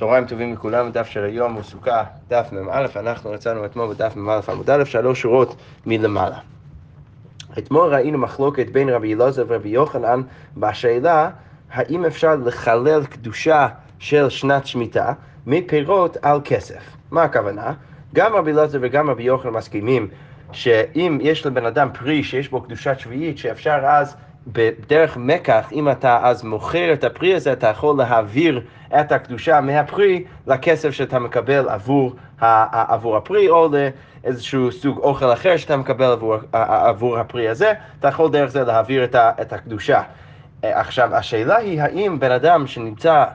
צהריים טובים לכולם, הדף של היום הוא סוכה דף מ"א, אנחנו יצאנו אתמול בדף מ"א עמוד א', שלוש שורות מלמעלה. אתמול ראינו מחלוקת בין רבי אלעזר ורבי יוחנן בשאלה האם אפשר לחלל קדושה של שנת שמיטה מפירות על כסף. מה הכוונה? גם רבי אלעזר וגם רבי יוחנן מסכימים שאם יש לבן אדם פרי שיש בו קדושת שביעית, שאפשר אז בדרך מקח, אם אתה אז מוכר את הפרי הזה, אתה יכול להעביר את הקדושה מהפרי לכסף שאתה מקבל עבור, עבור הפרי, או לאיזשהו סוג אוכל אחר שאתה מקבל עבור, עבור הפרי הזה, אתה יכול דרך זה להעביר את הקדושה. עכשיו, השאלה היא האם בן אדם שנמצא אה, אה,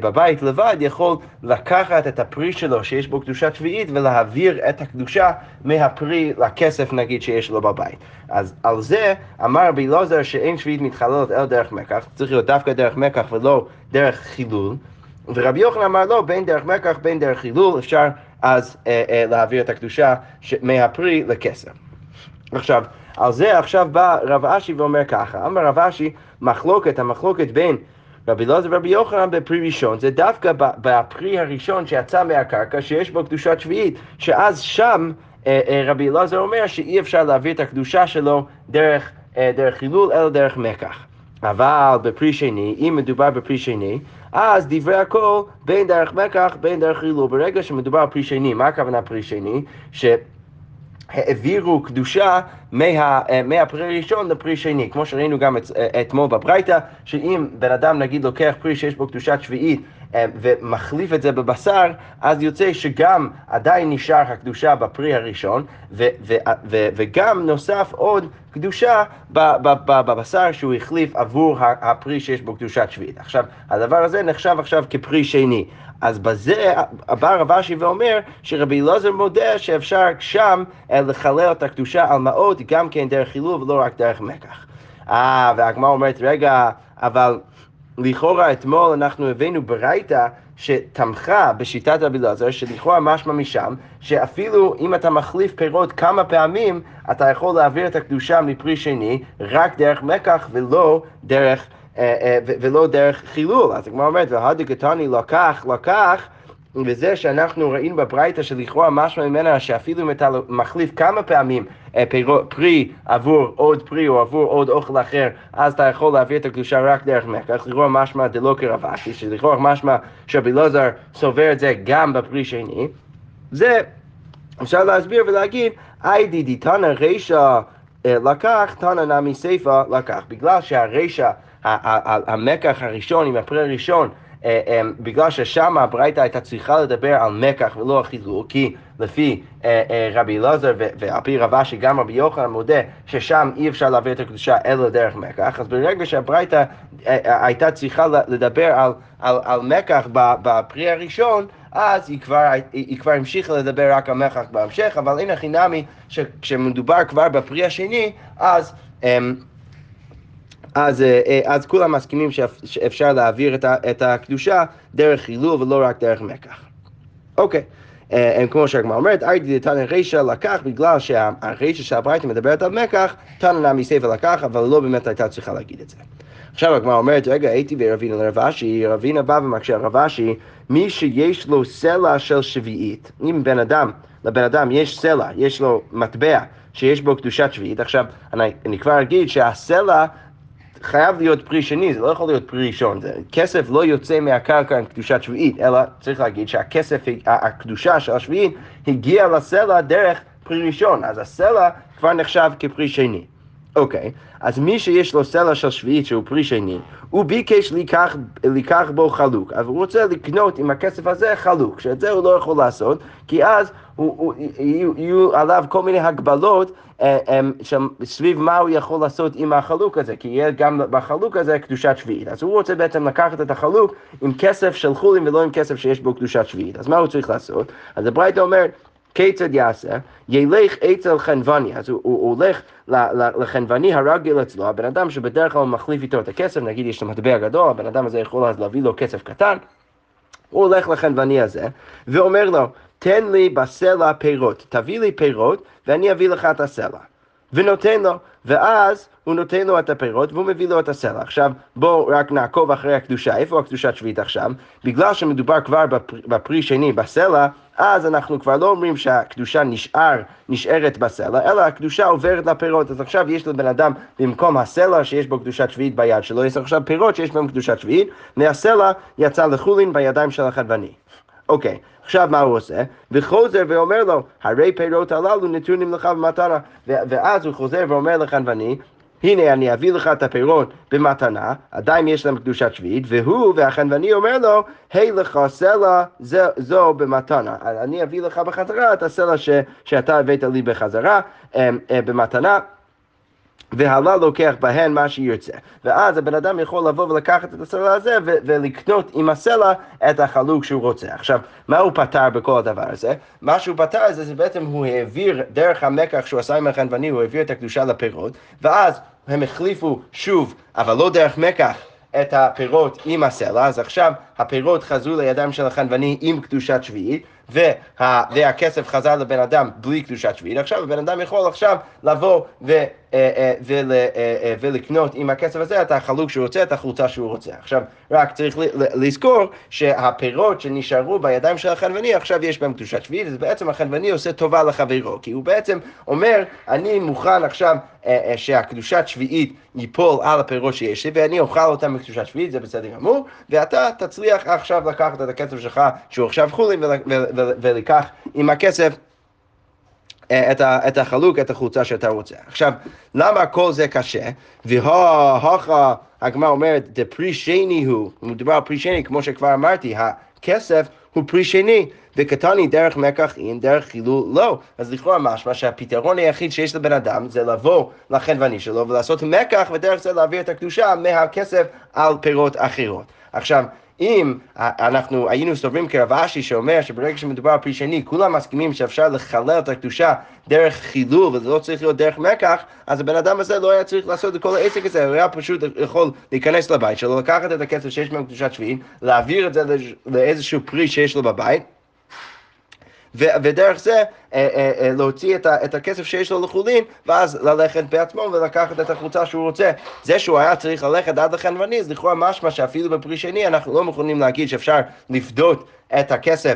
בבית לבד יכול לקחת את הפרי שלו שיש בו קדושה שביעית ולהעביר את הקדושה מהפרי לכסף נגיד שיש לו בבית. אז על זה אמר רבי אלעזר שאין שביעית מתחללת אלא דרך מקח, צריך להיות דווקא דרך מקח ולא דרך חילול. ורבי יוחנן אמר לא, בין דרך מקח בין דרך חילול אפשר אז אה, אה, להעביר את הקדושה ש... מהפרי לכסף. עכשיו, על זה עכשיו בא רב אשי ואומר ככה, אמר רב אשי, מחלוקת, המחלוקת בין רבי אלעזר ורבי יוחנן בפרי ראשון, זה דווקא בפרי הראשון שיצא מהקרקע, שיש בו קדושת שביעית, שאז שם אה, אה, רבי אלעזר אומר שאי אפשר להעביר את הקדושה שלו דרך, אה, דרך חילול, אלא דרך מקח. אבל בפרי שני, אם מדובר בפרי שני, אז דברי הכל בין דרך מקח, בין דרך חילול. ברגע שמדובר על פרי שני, מה הכוונה פרי שני? ש... העבירו קדושה מה, אה, מהפרי הראשון לפרי שני, כמו שראינו גם את, אה, אתמול בברייתא, שאם בן אדם נגיד לוקח פרי שיש בו קדושת שביעית ומחליף את זה בבשר, אז יוצא שגם עדיין נשאר הקדושה בפרי הראשון, ו, ו, ו, וגם נוסף עוד קדושה בבשר שהוא החליף עבור הפרי שיש בו קדושת שביעית. עכשיו, הדבר הזה נחשב עכשיו כפרי שני. אז בזה בא רב אשי ואומר שרבי אלעזר מודה שאפשר שם אה, לחלל את הקדושה על מעות גם כן דרך חילול ולא רק דרך מקח. אה, והגמרא אומרת, רגע, אבל לכאורה אתמול אנחנו הבאנו ברייתא שתמכה בשיטת רבי אלעזר, שלכאורה משמע משם, שאפילו אם אתה מחליף פירות כמה פעמים, אתה יכול להעביר את הקדושה מפרי שני רק דרך מקח ולא דרך... אה, אה, ולא דרך חילול. אז הגמרא אומרת, והדי קטני לקח, לקח, וזה שאנחנו ראינו בברייתא שלכאורה משמע ממנה שאפילו אם אתה מחליף כמה פעמים אה, פרי עבור עוד פרי או עבור עוד אוכל אחר, אז אתה יכול להעביר את הקדושה רק דרך מקח, לכאורה משמע דלא קרבשי, שלכאורה משמע שרבי לוזר סובר את זה גם בפרי שני, זה אפשר להסביר ולהגיד, איידי דיתנא רישא לקח, תנא נמי סיפא לקח, בגלל שהרישא המקח הראשון עם הפרי הראשון, אה, אה, בגלל ששם הברייתא הייתה צריכה לדבר על מקח ולא החילול, כי לפי אה, רבי אלעזר ועל פי רבה שגם רבי יוחנן מודה ששם אי אפשר להעביר את הקדושה אלא דרך מקח, אז ברגע שהברייתא הייתה צריכה לדבר על, על, על מקח בפרי הראשון, אז היא כבר, היא כבר המשיכה לדבר רק על מקח בהמשך, אבל אין הכי נמי שכשמדובר כבר בפרי השני, אז... אז, אה, אה, אז כולם מסכימים שאפשר להעביר את הקדושה דרך חילול ולא רק דרך מקח. אוקיי. אה, כמו שהגמרא אומרת, איידי דתנא רישא לקח בגלל שהרישא של הברייתא מדברת על מקח, תנא נמי סייפה לקח, אבל לא באמת הייתה צריכה להגיד את זה. עכשיו הגמרא אומרת, רגע, הייתי ברבינה לרב אשי, רבינה בא ומקשה רב אשי, מי שיש לו סלע של שביעית, אם בן אדם, לבן אדם יש סלע, יש לו מטבע שיש בו קדושת שביעית, עכשיו אני, אני כבר אגיד שהסלע חייב להיות פרי שני, זה לא יכול להיות פרי ראשון. זה, כסף לא יוצא מהקרקע עם קדושת שביעית, אלא צריך להגיד שהכסף, הקדושה של השביעית הגיעה לסלע דרך פרי ראשון, אז הסלע כבר נחשב כפרי שני. אוקיי, אז מי שיש לו סלע של שביעית שהוא פרי שני, הוא ביקש לקח, בו חלוק, אבל הוא רוצה לקנות עם הכסף הזה חלוק, שאת זה הוא לא יכול לעשות, כי אז יהיו, עליו כל מיני הגבלות אה, אה, סביב מה הוא יכול לעשות עם החלוק הזה, כי יהיה גם בחלוק הזה קדושת שביעית. אז הוא רוצה בעצם לקחת את החלוק עם כסף של חולין ולא עם כסף שיש בו קדושת שביעית. אז מה הוא צריך לעשות? אז הברייתא אומר, כיצד יעשה? ילך אצל חנווני, אז הוא, הוא, הולך לחנווני הרגיל אצלו, הבן אדם שבדרך כלל מחליף איתו את הכסף, נגיד יש לו מטבע גדול, הבן אדם הזה יכול אז להביא לו כסף קטן, הוא הולך לחנווני הזה, ואומר לו, תן לי בסלע פירות, תביא לי פירות ואני אביא לך את הסלע. ונותן לו, ואז הוא נותן לו את הפירות והוא מביא לו את הסלע. עכשיו בואו רק נעקוב אחרי הקדושה, איפה הקדושה שביעית עכשיו? בגלל שמדובר כבר בפרי, בפרי שני, בסלע, אז אנחנו כבר לא אומרים שהקדושה נשאר, נשארת בסלע, אלא הקדושה עוברת לפירות. אז עכשיו יש לבן אדם, במקום הסלע שיש בו קדושת שביעית ביד שלו, יש עכשיו פירות שיש בהם קדושת שביעית, מהסלע יצא לחולין בידיים של החדווני. אוקיי, עכשיו מה הוא עושה? וחוזר ואומר לו, הרי פירות הללו נתונים לך במתנה. ואז הוא חוזר ואומר לחנווני, הנה אני אביא לך את הפירות במתנה, עדיין יש להם קדושת שביעית, והוא והחנווני אומר לו, היי לך סלע זו במתנה. אני אביא לך בחזרה את הסלע ש, שאתה הבאת לי בחזרה אה, אה, במתנה. והלל לוקח בהן מה שירצה. ואז הבן אדם יכול לבוא ולקחת את הסלע הזה ו- ולקנות עם הסלע את החלוק שהוא רוצה. עכשיו, מה הוא פתר בכל הדבר הזה? מה שהוא פתר זה, זה בעצם הוא העביר דרך המקח שהוא עשה עם החנווני, הוא העביר את הקדושה לפירות, ואז הם החליפו שוב, אבל לא דרך מקח. את הפירות עם הסלע, אז עכשיו הפירות חזרו לידיים של החנווני עם קדושת שביעית, וה, והכסף חזר לבן אדם בלי קדושת שביעית, עכשיו הבן אדם יכול עכשיו לבוא ו, אה, אה, ול, אה, ולקנות עם הכסף הזה את החלוק שהוא רוצה, את החולצה שהוא רוצה. עכשיו, רק צריך לזכור שהפירות שנשארו בידיים של החנווני, עכשיו יש בהם קדושת שביעית, אז בעצם החנווני עושה טובה לחברו, כי הוא בעצם אומר, אני מוכן עכשיו שהקדושת שביעית ייפול על הפירות שיש לי, ואני אוכל אותם בקדושת שביעית, זה בסדר גמור, ואתה תצליח עכשיו לקחת את הכסף שלך, שהוא עכשיו חולין, ולקח עם הכסף אה, את, ה, את החלוק, את החולצה שאתה רוצה. עכשיו, למה כל זה קשה? והכה, הגמרא אומרת, דפרי שני הוא, מדובר על פרי שני, כמו שכבר אמרתי, הכסף הוא פרי שני, וקטני דרך מקח אין, דרך חילול לא. אז לכאורה משמע שהפתרון היחיד שיש לבן אדם זה לבוא לחנווני שלו ולעשות מקח, ודרך זה להעביר את הקדושה מהכסף על פירות אחרות. עכשיו, אם אנחנו היינו סוברים כרב אשי שאומר שברגע שמדובר על פרי שני, כולם מסכימים שאפשר לחלל את הקדושה דרך חילול וזה לא צריך להיות דרך מקח, אז הבן אדם הזה לא היה צריך לעשות את כל העסק הזה, הוא היה פשוט יכול להיכנס לבית שלו, לקחת את הכסף שיש בו קדושת שביעית, להעביר את זה לאיזשהו פרי שיש לו בבית. ודרך זה אה, אה, אה, להוציא את, את הכסף שיש לו לחולין, ואז ללכת בעצמו ולקחת את החולצה שהוא רוצה. זה שהוא היה צריך ללכת עד לחנווני, אז לכאורה משמע שאפילו בפרי שני אנחנו לא מוכנים להגיד שאפשר לפדות את הכסף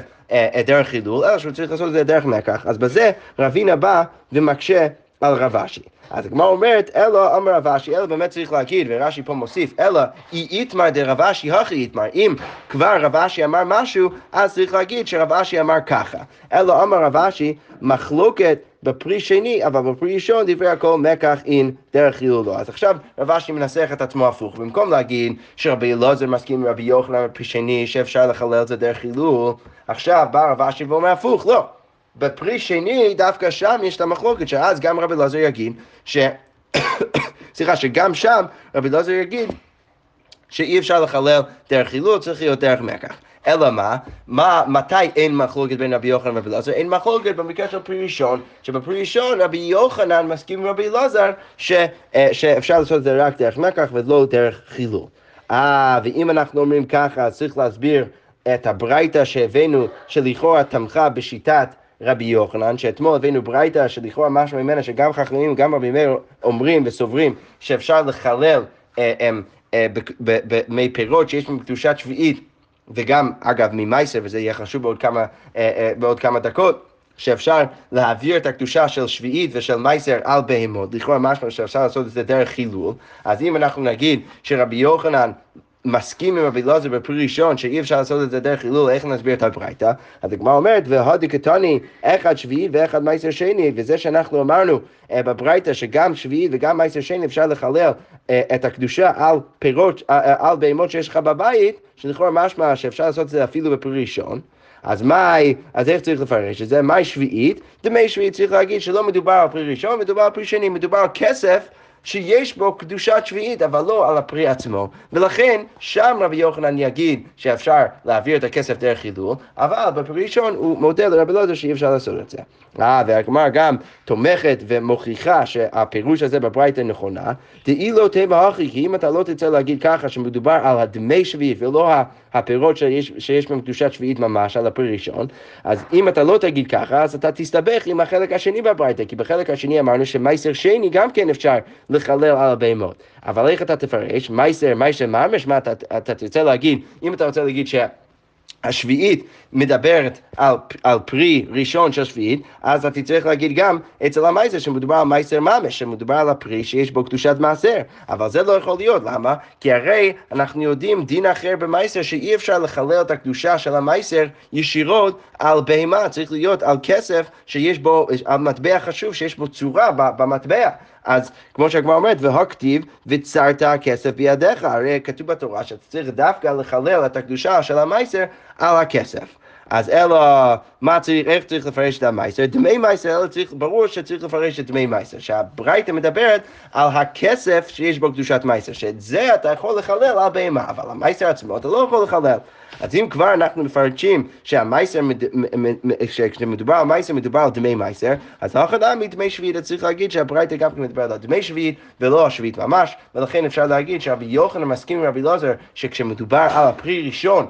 דרך חילול, אלא שהוא צריך לעשות את זה דרך מקח. אז בזה רבינה בא ומקשה על רב אשי. אז הגמרא אומרת, אלא אמר רב אשי, אלא באמת צריך להגיד, ורש"י פה מוסיף, אלא אי איתמר דרב אשי הכי איתמר. אם כבר רב אשי אמר משהו, אז צריך להגיד שרב אשי אמר ככה. אלא אמר רב אשי, מחלוקת בפרי שני, אבל בפרי ראשון דברי הכל מקח אין דרך חילולו. אז עכשיו רב אשי מנסח את עצמו הפוך. במקום להגיד שרבי אלעזר מסכים עם רבי יוחנן בפרי שני, שאפשר לחלל את זה דרך חילול, עכשיו בא רב אשי ואומר הפוך, לא. בפרי שני, דווקא שם יש את המחלוקת, שאז גם רבי אלעזר יגיד, ש... סליחה, שגם שם רבי אלעזר יגיד שאי אפשר לחלל דרך חילול, צריך להיות דרך מקח. אלא מה? מה, מתי אין מחלוקת בין רבי יוחנן ורבי אלעזר? אין מחלוקת במקרה של פרי ראשון, שבפרי ראשון רבי יוחנן מסכים עם רבי אלעזר אה, שאפשר לעשות את זה רק דרך מקח ולא דרך חילול. אה, ואם אנחנו אומרים ככה, אז צריך להסביר את הברייתא שהבאנו, שלכאורה תמכה בשיטת רבי יוחנן, שאתמול הבאנו ברייתא שלכאורה משהו ממנה שגם חכמים וגם רבי מאיר אומרים וסוברים שאפשר לחלל אה, אה, אה, במי פירות שיש בהם קדושת שביעית וגם, אגב, ממייסר, וזה יהיה חשוב בעוד כמה, בעוד כמה דקות, שאפשר להעביר את הקדושה של שביעית ושל מייסר על בהמות, לכאורה משמע שאפשר לעשות את זה דרך חילול, אז אם אנחנו נגיד שרבי יוחנן מסכים עם רבי אלעזר בפרי ראשון שאי אפשר לעשות את זה דרך הילול, איך נסביר את הברייתא? אז הגמרא אומרת, והודי קטני אחד שביעי ואחד מייסר שני, וזה שאנחנו אמרנו uh, בברייתא שגם שביעי וגם מייסר שני אפשר לחלל uh, את הקדושה על פירות, uh, uh, על בהמות שיש לך בבית, שלכאורה משמע שאפשר לעשות את זה אפילו בפרי ראשון. אז מאי, אז איך צריך לפרש את זה? מאי שביעית? דמי שביעית צריך להגיד שלא מדובר על פרי ראשון, מדובר על פרי שני, מדובר על כסף שיש בו קדושת שביעית, אבל לא על הפרי עצמו. ולכן, שם רבי יוחנן יגיד שאפשר להעביר את הכסף דרך חילול, אבל בפרי ראשון הוא מודה לרבי אלעזר שאי אפשר לעשות את זה. אה, והגמרא גם תומכת ומוכיחה שהפירוש הזה בברייתא נכונה. דאי לא תימא אחי, כי אם אתה לא תרצה להגיד ככה שמדובר על הדמי שביעית ולא הפירות שיש, שיש בהם קדושת שביעית ממש על הפרי ראשון, אז אם אתה לא תגיד ככה, אז אתה תסתבך עם החלק השני בברייתא, כי בחלק השני אמרנו שמייסר שני גם כן אפשר לחלל על הבהמות. אבל איך אתה תפרש? מייסר, מייסר ממש, מה אתה, אתה תרצה להגיד, אם אתה רוצה להגיד שה... השביעית מדברת על, על פרי ראשון של שביעית, אז אתה צריך להגיד גם אצל המייסר שמדובר על מייסר ממש, שמדובר על הפרי שיש בו קדושת מעשר. אבל זה לא יכול להיות, למה? כי הרי אנחנו יודעים דין אחר במייסר שאי אפשר לחלל את הקדושה של המייסר ישירות על בהמה, צריך להיות על כסף שיש בו, על מטבע חשוב שיש בו צורה במטבע. אז כמו שהגמרא אומרת, והכתיב וצרת הכסף בידיך, הרי כתוב בתורה שאתה צריך דווקא לחלל את הקדושה של המייסר על הכסף. אז אלא, מה צריך, איך צריך לפרש את המייסר? דמי מייסר, אלא צריך, ברור שצריך לפרש את דמי מייסר, שהברייתא מדברת על הכסף שיש בו קדושת מייסר, שאת זה אתה יכול לחלל על בהמה, אבל המייסר עצמו אתה לא יכול לחלל. אז אם כבר אנחנו מפרשים שהמייסר, כשמדובר על מייסר מדובר על דמי מייסר, אז לא חדה מדמי שביעית, צריך להגיד שהברייתא גם כן מדברת על דמי שביעית ולא השביעית ממש, ולכן אפשר להגיד שרבי יוחנן מסכים עם רבי אלעזר שכשמדובר על הפרי ראשון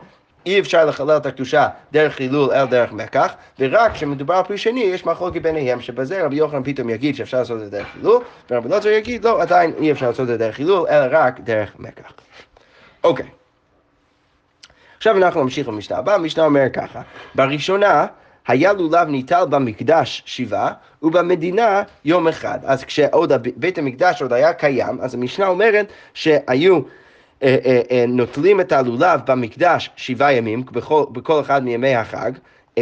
אי אפשר לחלל את הקדושה דרך חילול אל דרך מקח, ורק כשמדובר על פרי שני יש מחלוקת ביניהם, שבזה רבי יוחנן פתאום יגיד שאפשר לעשות את זה דרך חילול, ורבי אלעזר יגיד לא, עדיין אי אפשר לעשות את זה דרך חילול, אלא רק דרך מקח. אוקיי. עכשיו אנחנו נמשיך במשנה הבאה, המשנה אומר ככה, בראשונה היה לולב ניטל במקדש שבעה, ובמדינה יום אחד. אז כשעוד בית המקדש עוד היה קיים, אז המשנה אומרת שהיו נוטלים את הלולב במקדש שבעה ימים, בכל, בכל אחד מימי החג,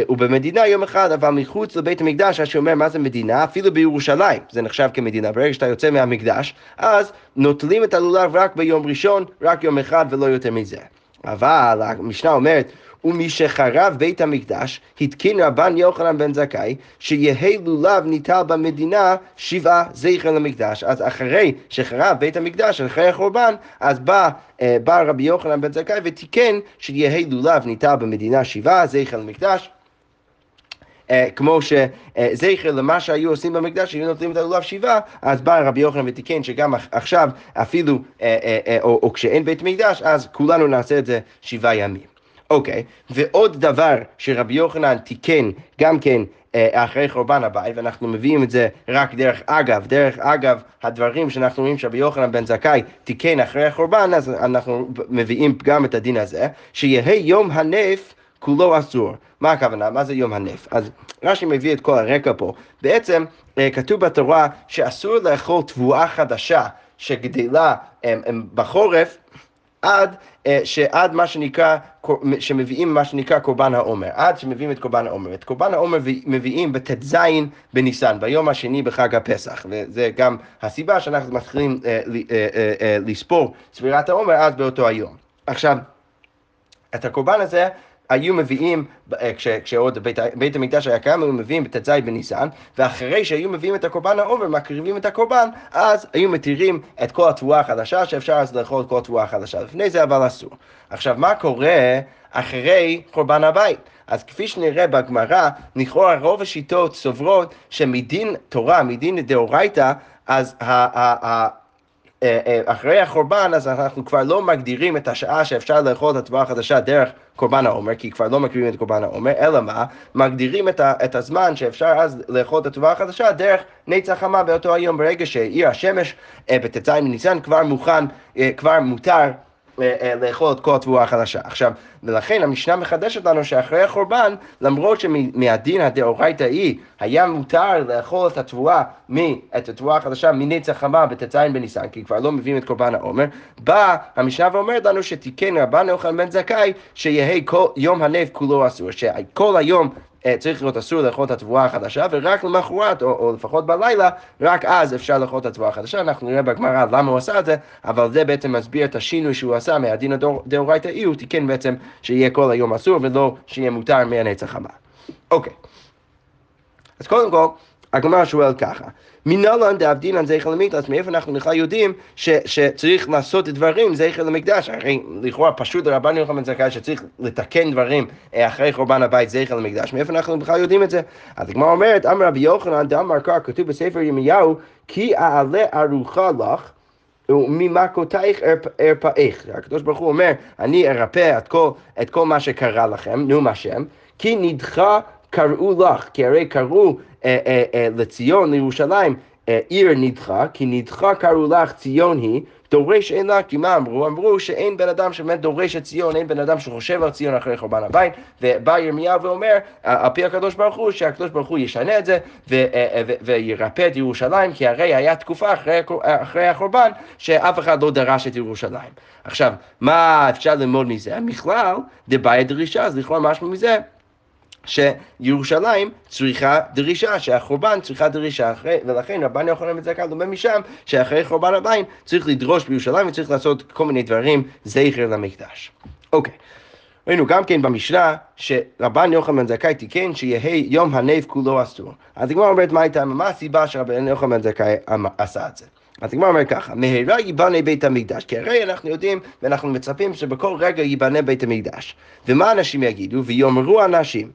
ובמדינה יום אחד, אבל מחוץ לבית המקדש, אז שאומר מה זה מדינה, אפילו בירושלים, זה נחשב כמדינה. ברגע שאתה יוצא מהמקדש, אז נוטלים את הלולב רק ביום ראשון, רק יום אחד ולא יותר מזה. אבל המשנה אומרת, ומי שחרב בית המקדש, התקין רבן יוחנן בן זכאי, שיהא לולב ניטל במדינה שבעה זכר למקדש. אז אחרי שחרב בית המקדש, אחרי החורבן, אז בא, אה, בא רבי יוחנן בן זכאי ותיקן שיהא לולב ניטל במדינה שבעה זכר למקדש. Uh, כמו שזכר למה שהיו עושים במקדש, שהיו נותנים את הלולב שבעה, אז בא רבי יוחנן ותיקן שגם עכשיו, אפילו, או, או כשאין בית מקדש, אז כולנו נעשה את זה שבעה ימים. אוקיי. ועוד דבר שרבי יוחנן תיקן גם כן אחרי חורבן הבית, ואנחנו מביאים את זה רק דרך אגב, דרך אגב הדברים שאנחנו רואים שרבי יוחנן בן זכאי תיקן אחרי החורבן, אז אנחנו מביאים גם את הדין הזה, שיהא יום הנף כולו אסור. מה הכוונה? מה זה יום הנף? אז רש"י מביא את כל הרקע פה. בעצם אה, כתוב בתורה שאסור לאכול תבואה חדשה שגדלה הם בחורף עד, אה, שעד מה שנקרא, שמביאים מה שנקרא קורבן העומר, עד שמביאים את קורבן העומר. את קורבן העומר מביאים בט"ז בניסן, ביום השני בחג הפסח, וזה גם הסיבה שאנחנו מתחילים אה, אה, לספור ספירת העומר אז באותו היום. עכשיו, את הקורבן הזה היו מביאים, אה, כש, כשעוד בית, בית המקדש היה קיים, היו מביאים בט"ז בניסן, ואחרי שהיו מביאים את הקורבן העובר, מקריבים את הקורבן, אז היו מתירים את כל התבואה החדשה, שאפשר אז לאכול כל התבואה החדשה. לפני זה אבל אסור. עכשיו, מה קורה אחרי חורבן הבית? אז כפי שנראה בגמרא, לכאורה רוב השיטות סוברות שמדין תורה, מדין דאורייתא, אז ה... ה, ה אה, אה, אחרי החורבן, אז אנחנו כבר לא מגדירים את השעה שאפשר לאכול את התבואה החדשה דרך קורבן העומר, כי כבר לא מקריבים את קורבן העומר, אלא מה? מגדירים את, ה, את הזמן שאפשר אז לאכול את התבואה החדשה דרך נצח חמה באותו היום, ברגע שעיר השמש אה, בט"ז בניסן כבר מוכן, כבר מותר אה, אה, לאכול את כל התבואה החדשה. עכשיו, ולכן המשנה מחדשת לנו שאחרי החורבן, למרות שמהדין הדאורייתאי היה מותר לאכול את התבואה, את התבואה החדשה מנצח חמה בט"ז בניסן, כי כבר לא מביאים את קורבן העומר, באה המשנה ואומרת לנו שתיקן רבן יוחנן בן זכאי, שיהא יום הנף כולו אסור, שכל היום אה, צריך להיות אסור לאכול את התבואה החדשה, ורק למחרת, או, או לפחות בלילה, רק אז אפשר לאכול את התבואה החדשה. אנחנו נראה בגמרא למה הוא עשה את זה, אבל זה בעצם מסביר את השינוי שהוא עשה מהדין הדאורייתאי, הוא תיקן בעצם שיהיה כל היום אסור, ולא שיהיה מותר מהנצח הבא. אוקיי. אז קודם כל, הגמרא שואל ככה, מנהלן דאבדינן זכר למקדש, מאיפה אנחנו בכלל יודעים ש, שצריך לעשות דברים זכר למקדש? הרי לכאורה פשוט לרבן יוחנן זכאי שצריך לתקן דברים אה, אחרי חורבן הבית זכר למקדש, מאיפה אנחנו בכלל יודעים את זה? אז הגמרא אומרת, אמר רבי יוחנן דאמר קר, כתוב בספר ירמיהו, כי אעלה ארוחה לך וממכותייך ארפאך. הקדוש ברוך הוא אומר, אני ארפא את כל, את כל מה שקרה לכם, נו מה שם, כי נדחה קראו לך, כי הרי קראו אה, אה, אה, לציון, לירושלים, אה, עיר נדחה, כי נדחה קראו לך ציון היא, דורש אין לה, כי מה אמרו? אמרו שאין בן אדם שבאמת דורש את ציון, אין בן אדם שחושב על ציון אחרי חורבן הבית, ובא ירמיהו ואומר, על פי הקדוש ברוך הוא, שהקדוש ברוך הוא ישנה את זה אה, ו- וירפא את ירושלים, כי הרי היה תקופה אחרי, אחרי החורבן שאף אחד לא דרש את ירושלים. עכשיו, מה אפשר ללמוד מזה? בכלל, דבעיה דרישה, אז לכאורה משהו מזה. שירושלים צריכה דרישה, שהחורבן צריכה דרישה, אחרי, ולכן רבן יוחנן בן זכאי לומד משם שאחרי חורבן הבית צריך לדרוש בירושלים וצריך לעשות כל מיני דברים זכר למקדש. אוקיי. ראינו גם כן במשנה שרבן יוחנן בן זכאי תיקן שיהא יום הנב כולו אסור. אז הגמרא אומרת מה הייתה, מה הסיבה שרבן יוחנן בן זכאי עשה את זה. אז הגמרא אומר ככה, מהרה ייבנה בית המקדש, כי הרי אנחנו יודעים ואנחנו מצפים שבכל רגע ייבנה בית המקדש. ומה אנשים יגידו? ויאמרו אנשים,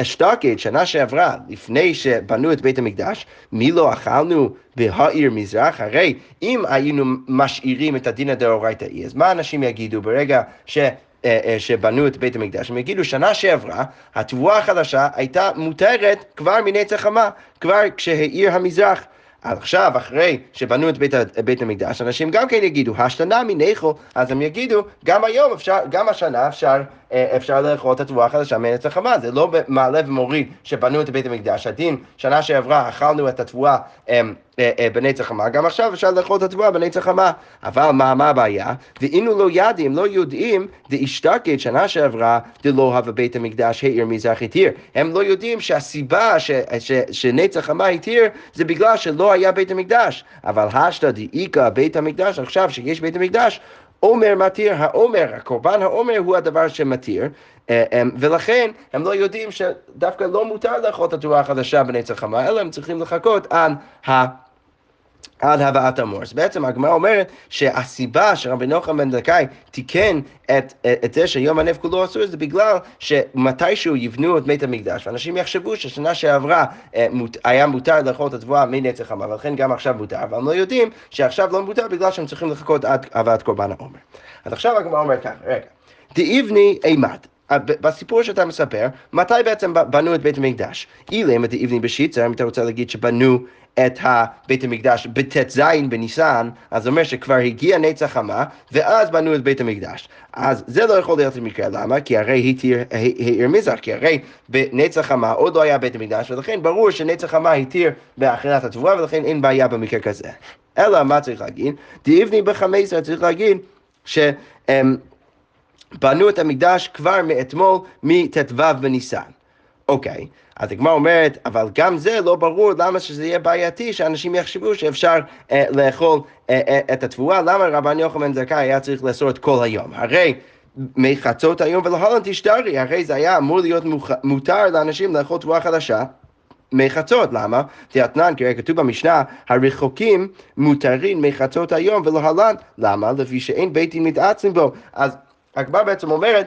אשתקד, שנה שעברה, לפני שבנו את בית המקדש, מי לא אכלנו בהעיר מזרח? הרי אם היינו משאירים את הדין הדאורייתאי, אז מה אנשים יגידו ברגע ש... אה, אה, שבנו את בית המקדש, הם יגידו שנה שעברה, התבואה החדשה הייתה מותרת כבר מנצח חמה, כבר כשהאיר המזרח. עכשיו, אחרי שבנו את בית, בית המקדש, אנשים גם כן יגידו, השתנה מנכו, אז הם יגידו, גם היום אפשר, גם השנה אפשר אפשר לאכול את התבואה החדשה מארץ החמה. זה לא מעלה ומוריד שבנו את בית המקדש. הדין, שנה שעברה אכלנו את התבואה אמ, אה, אה, בנצח חמה, גם עכשיו אפשר לאכול את התבואה בנצח חמה. אבל מה, מה הבעיה? ואינו לא ידים, לא יודעים, דאשתקד שנה שעברה, דלא הווה בית המקדש העיר מזרח התיר. הם לא יודעים שהסיבה ש, ש, שנצח חמה התיר זה בגלל שלא היה בית המקדש. אבל השתא דאיכא בית המקדש, עכשיו שיש בית המקדש, עומר מתיר, העומר, הקורבן העומר הוא הדבר שמתיר, אה, אה, ולכן הם לא יודעים שדווקא לא מותר לאכול את התורה החדשה בנצח חמה, אלא הם צריכים לחכות עד ה... עד הבאת המור. אז בעצם הגמרא אומרת שהסיבה שרבי נוחם בן דקאי תיקן את, את זה שיום הנף כולו אסור זה בגלל שמתישהו יבנו את בית המקדש ואנשים יחשבו ששנה שעברה אה, היה מותר לאכול את התבואה מנצח חמה ולכן גם עכשיו מותר, אבל הם לא יודעים שעכשיו לא מותר בגלל שהם צריכים לחכות עד הבאת קורבן העומר. אז עכשיו הגמרא אומרת ככה, רגע, דאיבני אימת אה, בסיפור שאתה מספר, מתי בעצם בנו את בית המקדש? אילם את האבני בשיצר, אם אתה רוצה להגיד שבנו את בית המקדש בט"ז בניסן, אז זה אומר שכבר הגיע נצח חמה, ואז בנו את בית המקדש. אז זה לא יכול להיות מקרה, למה? כי הרי התיר העיר מזרח, כי הרי בנצח חמה עוד לא היה בית המקדש, ולכן ברור שנצח חמה התיר באכילת התבואה, ולכן אין בעיה במקרה כזה. אלא מה צריך להגיד? דאבני בחמש עשרה צריך להגיד ש... בנו את המקדש כבר מאתמול מט"ו בניסן. אוקיי, אז הגמרא אומרת, אבל גם זה לא ברור למה שזה יהיה בעייתי, שאנשים יחשבו שאפשר אה, לאכול אה, אה, את התבואה, למה רבן יוחנן זכאי היה צריך לאסור את כל היום? הרי מחצות היום ולהלן תשתרי, הרי זה היה אמור להיות מותר לאנשים לאכול תבואה חדשה. מחצות, למה? תיאתנן, כי כתוב במשנה, הרחוקים מותרים מחצות היום ולהלן, למה? לפי שאין בית דין מתעצים בו. אז הגמרא בעצם אומרת,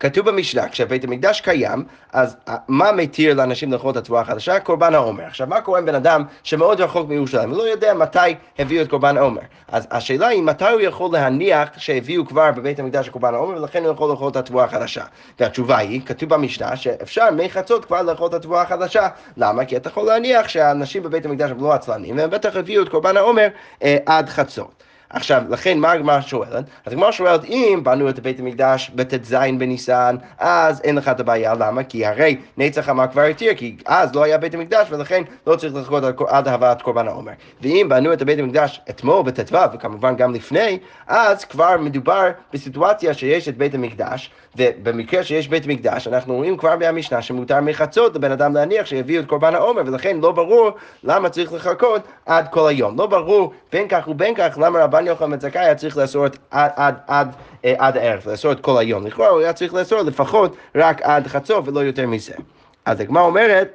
כתוב במשנה, כשבית המקדש קיים, אז מה מתיר לאנשים לאכול את התבואה החדשה? קורבן העומר. עכשיו, מה קורה עם בן אדם שמאוד רחוק מירושלים, הוא לא יודע מתי הביאו את קורבן העומר. אז השאלה היא מתי הוא יכול להניח שהביאו כבר בבית המקדש את קורבן העומר, ולכן הוא יכול לאכול את התבואה החדשה. והתשובה היא, כתוב במשנה, שאפשר מחצות כבר לאכול את התבואה החדשה. למה? כי אתה יכול להניח שהאנשים בבית המקדש הם לא עצלנים, והם בטח הביאו את קורבן העומר אה, עד חצות. עכשיו, לכן מה הגמרא שואלת? אז הגמרא שואלת, אם בנו את בית המקדש בט"ז בניסן, אז אין לך את הבעיה, למה? כי הרי נצח המה כבר התיר, כי אז לא היה בית המקדש, ולכן לא צריך לחכות עד הבאת קורבן העומר. ואם בנו את בית המקדש אתמול בט"ו, וכמובן גם לפני, אז כבר מדובר בסיטואציה שיש את בית המקדש, ובמקרה שיש בית מקדש, אנחנו רואים כבר מהמשנה שמותר מחצות לבן אדם להניח שיביאו את קורבן העומר, ולכן לא ברור למה צריך לחכות עד כל היום. לא ברור בין כך ובין כך למה רבן יוחנן בן זכאי היה צריך לאסור אה, עד הערב, לאסור את כל היום. לכאורה הוא היה צריך לאסור לפחות רק עד חצות ולא יותר מזה. אז הגמרא אומרת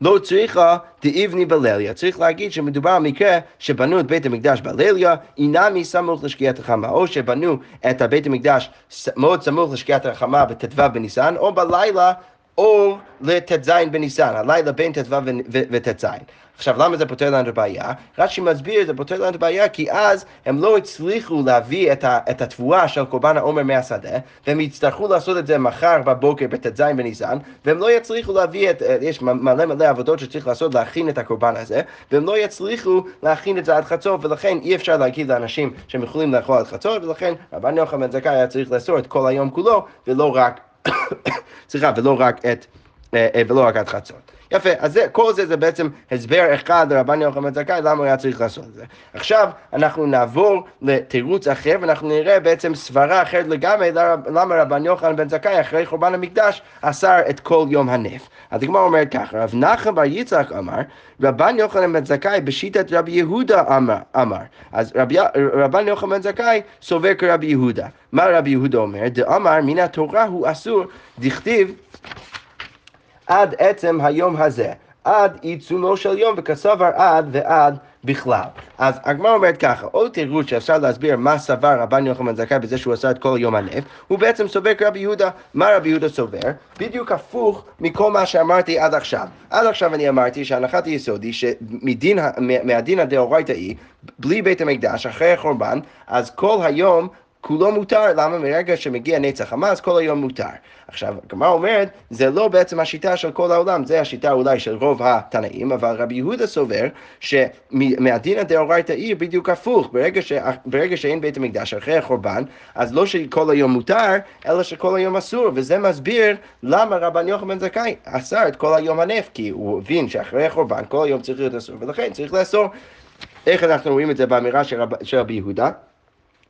לא צריכה דאבני בליליה. צריך להגיד שמדובר על מקרה שבנו את בית המקדש בליליה, אינמי סמוך לשקיעת החמה, או שבנו את בית המקדש מאוד סמוך לשקיעת החמה בט"ו בניסן, או בלילה או לט"ז בניסן, הלילה בין ט"ו וט"ז. עכשיו, למה זה פותר לנו את הבעיה? רש"י מסביר, זה פותר לנו את הבעיה, כי אז הם לא הצליחו להביא את, ה, את התבואה של קורבן העומר מהשדה, והם יצטרכו לעשות את זה מחר בבוקר בט"ז בניסן, והם לא יצליחו להביא את, יש מלא מלא עבודות שצריך לעשות להכין את הקורבן הזה, והם לא יצליחו להכין את זה עד חצות, ולכן אי אפשר להגיד לאנשים שהם יכולים לאכול עד חצות, ולכן רבן יוחנן זכאי היה צריך לאסור את כל היום כולו, ולא רק, סליחה, ולא רק את, אה, אה, ולא רק עד חצות. יפה, אז זה, כל זה זה בעצם הסבר אחד לרבן יוחנן בן זכאי, למה הוא היה צריך לעשות את זה. עכשיו אנחנו נעבור לתירוץ אחר, ואנחנו נראה בעצם סברה אחרת לגמרי, למה רבן יוחנן בן זכאי אחרי חורבן המקדש אסר את כל יום הנף. אז הגמרא אומרת ככה, רב נחם בר יצחק אמר, רבן יוחנן בן זכאי בשיטת רבי יהודה אמר, אמר. אז רב, רבן יוחנן בן זכאי סובר כרבי יהודה. מה רבי יהודה אומר? דאמר מן התורה הוא אסור, דכתיב עד עצם היום הזה, עד עיצומו של יום, וכסבר עד ועד בכלל. אז הגמרא אומרת ככה, עוד תירוץ שאפשר להסביר מה סבר רבן יוחנן זכאי בזה שהוא עשה את כל יום הנף, הוא בעצם סובר כרבי יהודה. מה רבי יהודה סובר? בדיוק הפוך מכל מה שאמרתי עד עכשיו. עד עכשיו אני אמרתי שהנחת היסוד היא שמהדין הדאורייתאי, בלי בית המקדש, אחרי החורבן, אז כל היום כולו מותר, למה מרגע שמגיע נצח המס כל היום מותר. עכשיו, הגמרא אומרת, זה לא בעצם השיטה של כל העולם, זה השיטה אולי של רוב התנאים, אבל רבי יהודה סובר שמהדין הדאורייתאי בדיוק הפוך, ברגע, ש... ברגע שאין בית המקדש אחרי החורבן, אז לא שכל היום מותר, אלא שכל היום אסור, וזה מסביר למה רבן יוחנן בן זכאי אסר את כל היום הנף, כי הוא הבין שאחרי החורבן כל היום צריך להיות אסור, ולכן צריך לאסור. איך אנחנו רואים את זה באמירה של רבי יהודה?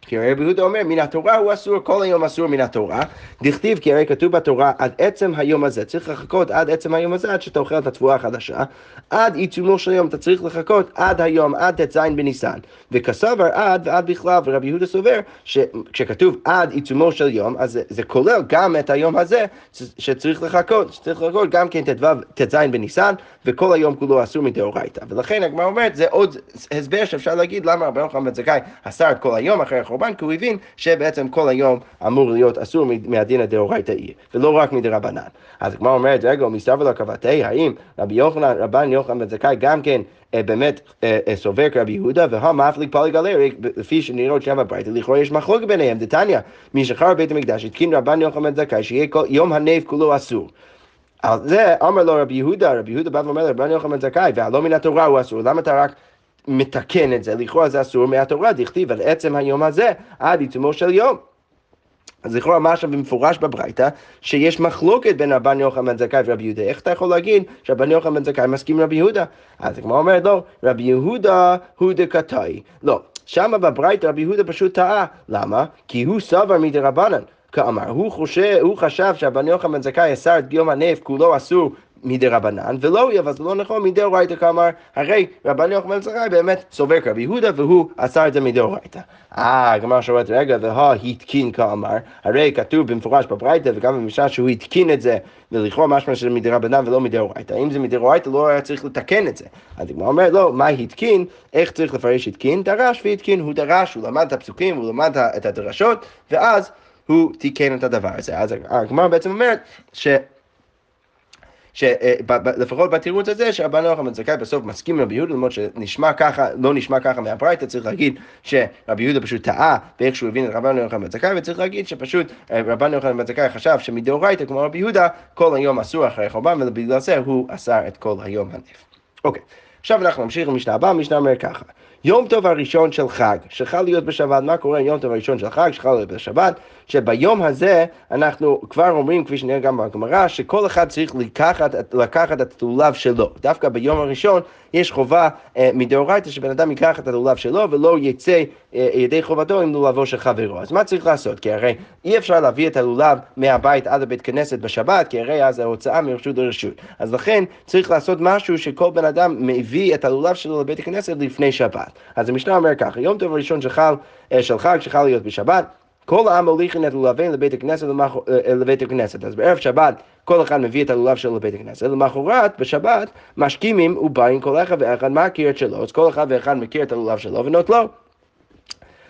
כי רבי יהודה אומר, מן התורה הוא אסור, כל היום אסור מן התורה. דכתיב, כי הרי כתוב בתורה, עד עצם היום הזה, צריך לחכות עד עצם היום הזה, עד שאתה אוכל את התבואה החדשה. עד עיצומו של יום, אתה צריך לחכות עד היום, עד ט"ז בניסן. וכסבר עד ועד בכלל, ורבי יהודה סובר, שכשכתוב עד עיצומו של יום, אז זה, זה כולל גם את היום הזה, שצריך לחכות, שצריך לחכות גם כן ט"ז בניסן, וכל היום כולו אסור מדאורייתא. ולכן הגמרא אומרת, זה עוד הסבר שאפשר להגיד למה רבי יוחנן בן זכאי אסר את כל היום אחרי החורבן, כי הוא הבין שבעצם כל היום אמור להיות אסור מהדין הדאורייתאי, ולא רק מדרבנן. אז הגמרא אומרת, רגע, מסתבר לקבתי, האם רבי יוחנן, רבן יוחנן בן זכאי גם כן אה, באמת אה, אה, סובר כרבי יהודה, והמפליג פולי גלרי, לפי שנראות שם בברייתא, לכאורה יש מחלוקת ביניהם, דתניא, מי שחר בית המקדש, התקין רבן יוחנן בן זכאי, שיהיה יום הנף כולו אסור. על זה אמר לו רבי יהודה, רבי יהודה בא ואומר לרבן יוחנן בן זכאי, והלא מן התורה הוא אסור, למה אתה רק מתקן את זה? לכאורה זה אסור מהתורה, דכתיב על עצם היום הזה עד עיצומו של יום. אז לכאורה מה עכשיו במפורש בברייתא, שיש מחלוקת בין רבן יוחנן בן זכאי ורבי יהודה. איך אתה יכול להגיד שרבן יוחנן בן זכאי מסכים עם רבי יהודה? אז הגמרא אומרת, לא, רבי יהודה הוא דקתאי. לא, שם בברייתא רבי יהודה פשוט טעה. למה? כי הוא סבר מדרבנן. כאמר, הוא, חושב, הוא חשב שהבן יוחנן בן זכאי אסר את גיום הנף כולו אסור מדי רבנן, ולא יהיה, אבל זה לא נכון מדאורייתא כאמר, הרי רבן יוחנן זכאי באמת סובר כרבי יהודה והוא אסר את זה מדאורייתא. אה, הגמרא שואלת, רגע, והא התקין כאמר, הרי כתוב במפורש בברייתא וגם במשנה שהוא התקין את זה, ולכאורה משמע שזה מדי רבנן ולא מדאורייתא. אם זה מדאורייתא לא היה צריך לתקן את זה. אז הגמרא אומרת, לא, מה התקין? איך צריך לפרש התקין? דרש והתקין, הוא דרש, הוא למד את הפסוקים, הוא למד את הדרשות, ואז הוא תיקן את הדבר הזה. אז הגמרא בעצם אומרת ש... שלפחות בתירוץ הזה שרבן יוחנן זכאי בסוף מסכים עם רבי יהודה, למרות שנשמע ככה, לא נשמע ככה מהברייתא, צריך להגיד שרבי יהודה פשוט טעה באיך שהוא הבין את רבן יוחנן בן זכאי, וצריך להגיד שפשוט אה, רבן יוחנן בן זכאי חשב שמדאורייתא, כמו רבי יהודה, כל היום אסור אחרי חורבן, ובגלל זה הוא אסר את כל היום הנף. אוקיי, עכשיו אנחנו נמשיך למשנה הבאה, המשנה אומר ככה. יום טוב הראשון של חג, שחל להיות בשבת, מה קורה יום טוב הראשון של חג, שחל להיות בשבת, שביום הזה אנחנו כבר אומרים, כפי שנראה גם בגמרא, שכל אחד צריך לקחת, לקחת את הלולב שלו. דווקא ביום הראשון יש חובה אה, מדאורייתא שבן אדם ייקח את הלולב שלו ולא יצא אה, ידי חובתו עם לולבו של חברו. אז מה צריך לעשות? כי הרי אי אפשר להביא את הלולב מהבית עד לבית כנסת בשבת, כי הרי אז ההוצאה מרשות לרשות. אז לכן צריך לעשות משהו שכל בן אדם מביא את הלולב שלו לבית הכנסת לפני שבת. אז המשנה אומר ככה, יום טוב הראשון שחל, אה, של חג שחל להיות בשבת, כל העם מוליכין את לולביהם לבית הכנסת, אה, לבית הכנסת. אז בערב שבת כל אחד מביא את הלולב שלו לבית הכנסת, למחרת בשבת משכימים ובאים כל אחד ואחד מכיר את שלו, אז כל אחד ואחד מכיר את הלולב שלו ונותנו לו.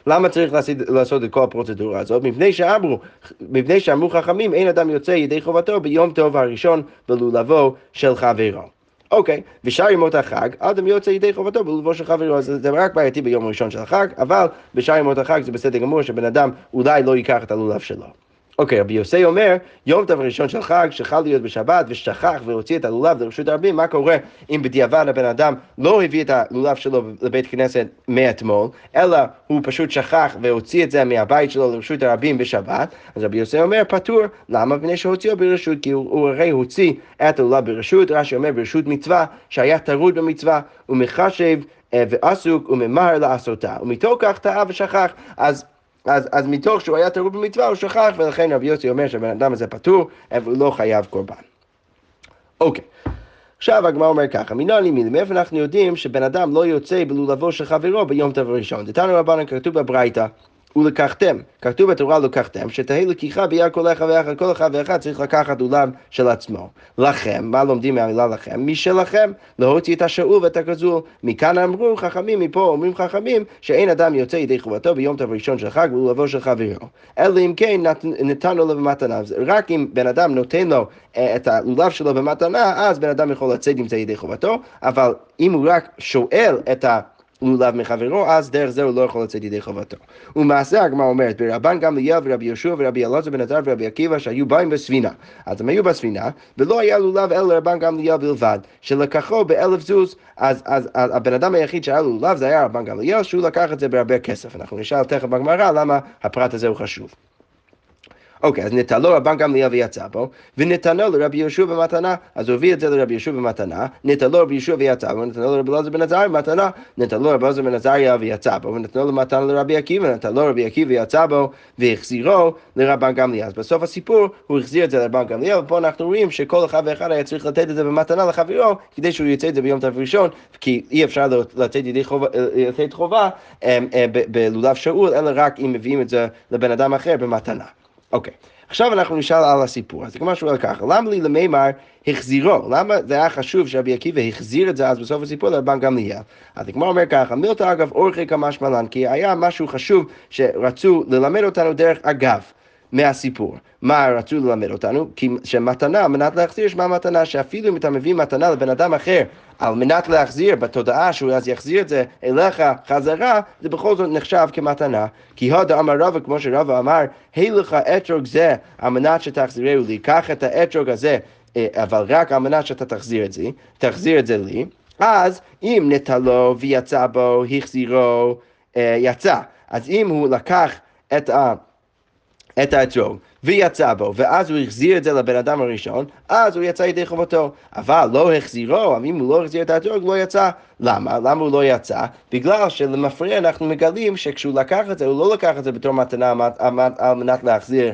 למה צריך לעשות, לעשות את כל הפרוצדורה הזאת? מפני שאמרו, מפני שאמרו חכמים, אין אדם יוצא ידי חובתו ביום טוב הראשון בלולבו של חברו. אוקיי, ושאר ימות החג, אדם יוצא ידי חובתו בלבו של חברו, אז זה רק בעייתי ביום הראשון של החג, אבל בשאר ימות החג זה בסדר גמור שבן אדם אולי לא ייקח את הלולב שלו. אוקיי, רבי יוסי אומר, יום טוב ראשון של חג, שחל להיות בשבת, ושכח והוציא את הלולב לרשות הרבים, מה קורה אם בדיעבד הבן אדם לא הביא את הלולב שלו לבית כנסת מאתמול, אלא הוא פשוט שכח והוציא את זה מהבית שלו לרשות הרבים בשבת, אז רבי יוסי אומר, פטור, למה? מפני שהוציאו ברשות, כי הוא, הוא הרי הוציא את הלולב ברשות, רש"י אומר ברשות מצווה, שהיה טרוד במצווה, ומחשב אה, ועסוק וממהר לעשותה, ומתוך כך טעה ושכח, אז אז, אז מתוך שהוא היה טרוד במצווה הוא שכח, ולכן רבי יוסי אומר שהבן אדם הזה פטור, והוא לא חייב קורבן. אוקיי. עכשיו הגמרא אומר ככה, מנהלי מילי, מאיפה אנחנו יודעים שבן אדם לא יוצא בלולבו של חברו ביום טוב ראשון? דתנו רבנן כתוב בברייתא ולקחתם. כתוב בתורה לקחתם, שתהי לקיחה ביד כל אחד ואחד, כל אחד ואחד צריך לקחת אולם של עצמו. לכם, מה לומדים מהמילה לכם? משלכם, להוציא את השאול ואת הגזול. מכאן אמרו חכמים, מפה אומרים חכמים, שאין אדם יוצא ידי חובתו ביום טוב ראשון של חג ולבוא של חברו. אלא אם כן נתן לו במתנה. רק אם בן אדם נותן לו אה, את הלולב שלו במתנה, אז בן אדם יכול לצאת עם זה ידי חובתו, אבל אם הוא רק שואל את ה... לולב מחברו, אז דרך זה הוא לא יכול לצאת ידי חובתו. ומעשה הגמרא אומרת, ברבן גמליאל ורבי יהושע ורבי אלעזר בן עזר ורבי עקיבא שהיו באים בספינה. אז הם היו בספינה, ולא היה לולב אלא לרבן גמליאל בלבד, שלקחו באלף זוז, אז, אז, אז הבן אדם היחיד שהיה לו לולב זה היה רבן גמליאל, שהוא לקח את זה בהרבה כסף. אנחנו נשאל תכף בגמרא למה הפרט הזה הוא חשוב. אוקיי, אז נטלו רבן גמליאל ויצא בו, ונתנו לרבי יהושע במתנה, אז הוא הביא את זה לרבי יהושע במתנה, נטלו רבי יהושע ויצא בו, ונתנו לרבי אלעזר בן עזריה במתנה, נטלו רבי אלעזר בן עזריה ויצא בו, ונתנו למתנה לרבי עקיבא, נטלו רבי עקיבא ויצא בו, והחזירו לרבן גמליאל. אז בסוף הסיפור הוא החזיר את זה לרבן גמליאל, ופה אנחנו רואים שכל אחד ואחד היה צריך לתת את זה במתנה לחברו, כדי שהוא יצא את זה ביום טוב ראשון, כי אי אפשר לתת חובה, חובה אה, אה, בלולב שאול, אלא רק אם מביאים את זה לבן אדם אחר במתנה. אוקיי, okay. עכשיו אנחנו נשאל על הסיפור. אז כמו שואל ככה, למה לי למימר החזירו? למה זה היה חשוב שרבי עקיבא החזיר את זה אז בסוף הסיפור לרבן גמליאל? אז הגמרא אומר ככה, מילתא אגב אורכי כמשמלן, כי היה משהו חשוב שרצו ללמד אותנו דרך אגב. מהסיפור. מה רצו ללמד אותנו? כי שמתנה, על מנת להחזיר, שמע מתנה, שאפילו אם אתה מביא מתנה לבן אדם אחר, על מנת להחזיר, בתודעה שהוא אז יחזיר את זה אליך חזרה, זה בכל זאת נחשב כמתנה. כי הודה אמר רבא, כמו שרבא אמר, היי לך אתרוג זה, על מנת שתחזירהו לי, קח את האתרוג הזה, אה, אבל רק על מנת שאתה תחזיר את זה, תחזיר את זה לי. אז אם נטלו ויצא בו, החזירו, אה, יצא. אז אם הוא לקח את ה... את האתרוג ויצא בו, ואז הוא החזיר את זה לבן אדם הראשון, אז הוא יצא ידי חובתו. אבל לא החזירו, אם הוא לא החזיר את האתרוג, לא יצא. למה? למה הוא לא יצא? בגלל שלמפריע אנחנו מגלים שכשהוא לקח את זה, הוא לא לקח את זה בתור מתנה על מנת להחזיר,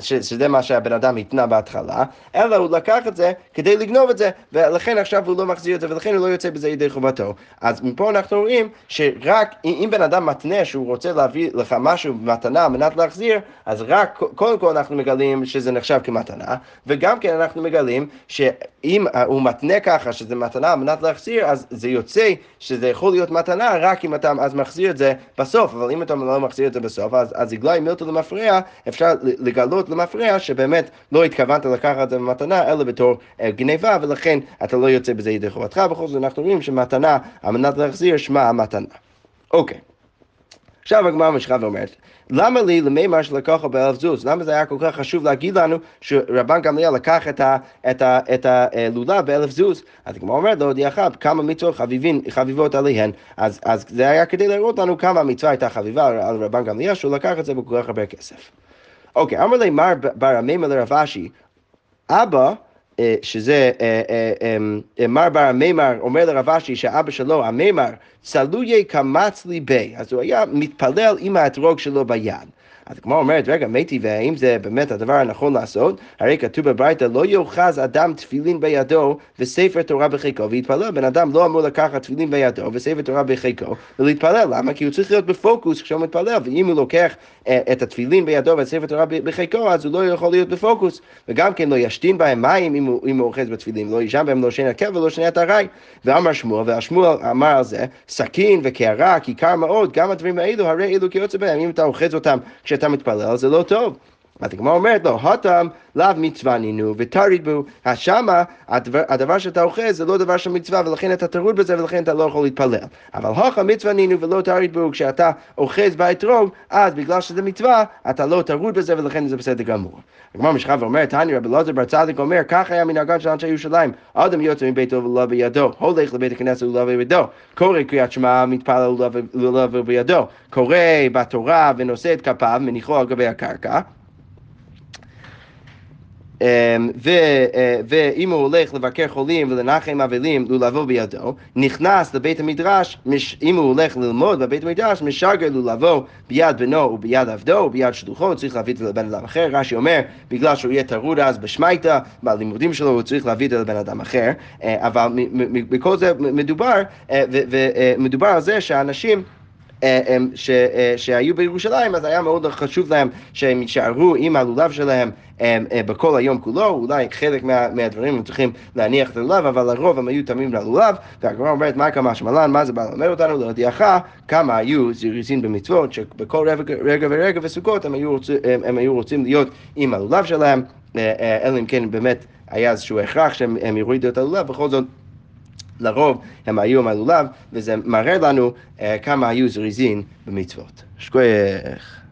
שזה מה שהבן אדם התנה בהתחלה, אלא הוא לקח את זה כדי לגנוב את זה, ולכן עכשיו הוא לא מחזיר את זה, ולכן הוא לא יוצא בזה ידי חובתו. אז מפה אנחנו רואים שרק אם בן אדם מתנה שהוא רוצה להביא לך משהו במתנה על מנת להחזיר, אז רק, קודם כל אנחנו מגלים שזה נחשב כמתנה, וגם כן אנחנו מגלים שאם הוא מתנה ככה שזה מתנה על מנת להחזיר, אז זה יוצא שזה יכול להיות מתנה רק אם אתה אז מחזיר את זה בסוף, אבל אם אתה לא מחזיר את זה בסוף, אז, אז יגלה מילתא למפרע, אפשר לגלות למפרע שבאמת לא התכוונת לקחת את זה במתנה, אלא בתור אה, גניבה, ולכן אתה לא יוצא בזה ידי חובתך, בכל זאת אנחנו רואים שמתנה על מנת להחזיר שמה המתנה. אוקיי. עכשיו הגמרא משכה ואומרת, למה לי למימר שלקחו באלף זוז? למה זה היה כל כך חשוב להגיד לנו שרבן גמליאל לקח את, הלולב באלף זוז? אז הגמרא אומרת להודיעך כמה מצוות חביבין, חביבות עליהן. אז, אז זה היה כדי להראות לנו כמה המצווה הייתה חביבה על רבן גמליאל, שהוא לקח את זה בכל כך הרבה כסף. אוקיי, אמר לי מר בר המימר לרב אשי, אבא שזה אה, אה, מר בר המימר אומר לרב אשי שאבא שלו, המימר, צלויי קמץ ליבי, אז הוא היה מתפלל עם האתרוג שלו ביד. אז כמו אומרת, רגע, מתי, והאם זה באמת הדבר הנכון לעשות? הרי כתוב בברייתא, לא יאחז אדם תפילין בידו וספר תורה בחיקו ויתפלל. בן אדם לא אמור לקחת תפילין בידו וספר תורה בחיקו ולהתפלל. למה? כי הוא צריך להיות בפוקוס כשהוא מתפלל, ואם הוא לוקח אה, את התפילין בידו וספר תורה בחיקו, אז הוא לא יכול להיות בפוקוס. וגם כן לא ישתין בהם מים אם הוא, אם הוא אוחז בתפילין, לא יישן בהם לא שני הכבל ולא שני ארעי. ואמר שמואל, והשמואל אמר על זה, סכין וקערה, כיכר מאוד, גם הדברים האלו, הרי אלו כיוצא בהם, אם אתה אוחז אותם כשאתה מתפלל, זה לא טוב. אז הגמרא אומרת לו, הותם לאו מצווה נינו ותריד בו, שמה הדבר, הדבר שאתה אוחז זה לא דבר של מצווה ולכן אתה טרוד בזה ולכן אתה לא יכול להתפלל. אבל הכה מצווה נינו ולא תריד בו, כשאתה אוחז באתרוג, אז בגלל שזה מצווה, אתה לא טרוד בזה ולכן זה בסדר גמור. הגמרא משכב ואומרת, תניא רבי אלעזר בר צדיק אומר, כך היה מנהגן של אנשי ירושלים, אדם יוצא מביתו ולא בידו, הולך לבית הכנסת ולא בידו, קורא קריאת שמע, מתפלל ולא בידו, קורא בתורה ונושא את כפיו, מניחו על גבי הקרקע. אמ, אה, ואם הוא הולך לבקר חולים ולנחם אבלים, לולבו בידו, נכנס לבית המדרש, אם הוא הולך ללמוד בבית המדרש, משגר לולבו ביד בנו וביד עבדו וביד שלוחו, צריך להביא את זה לבן אדם אחר. רש"י אומר, בגלל שהוא יהיה טרוד אז בשמייטה, בלימודים שלו הוא צריך להביא את זה לבן אדם אחר, אה, אבל בכל זה מדובר, אה, ומדובר על זה שאנשים ש, אה, שהיו בירושלים, אז היה מאוד חשוב להם שהם יישארו עם הלולב שלהם אה, בכל היום כולו, אולי חלק מה, מהדברים הם צריכים להניח את הלולב, אבל לרוב הם היו תמים ללולב, והגמרא אומרת, מה כמה שמלן, מה זה בא ללמד אותנו, להודיעך כמה היו זירוזין במצוות, שבכל רגע, רגע ורגע וסוכות הם היו, רוצים, הם היו רוצים להיות עם הלולב שלהם, אלא אם כן באמת היה איזשהו הכרח שהם יורידו את הלולב, בכל זאת לרוב הם היו עם הלולב, וזה מראה לנו uh, כמה היו זריזין במצוות. שכוח.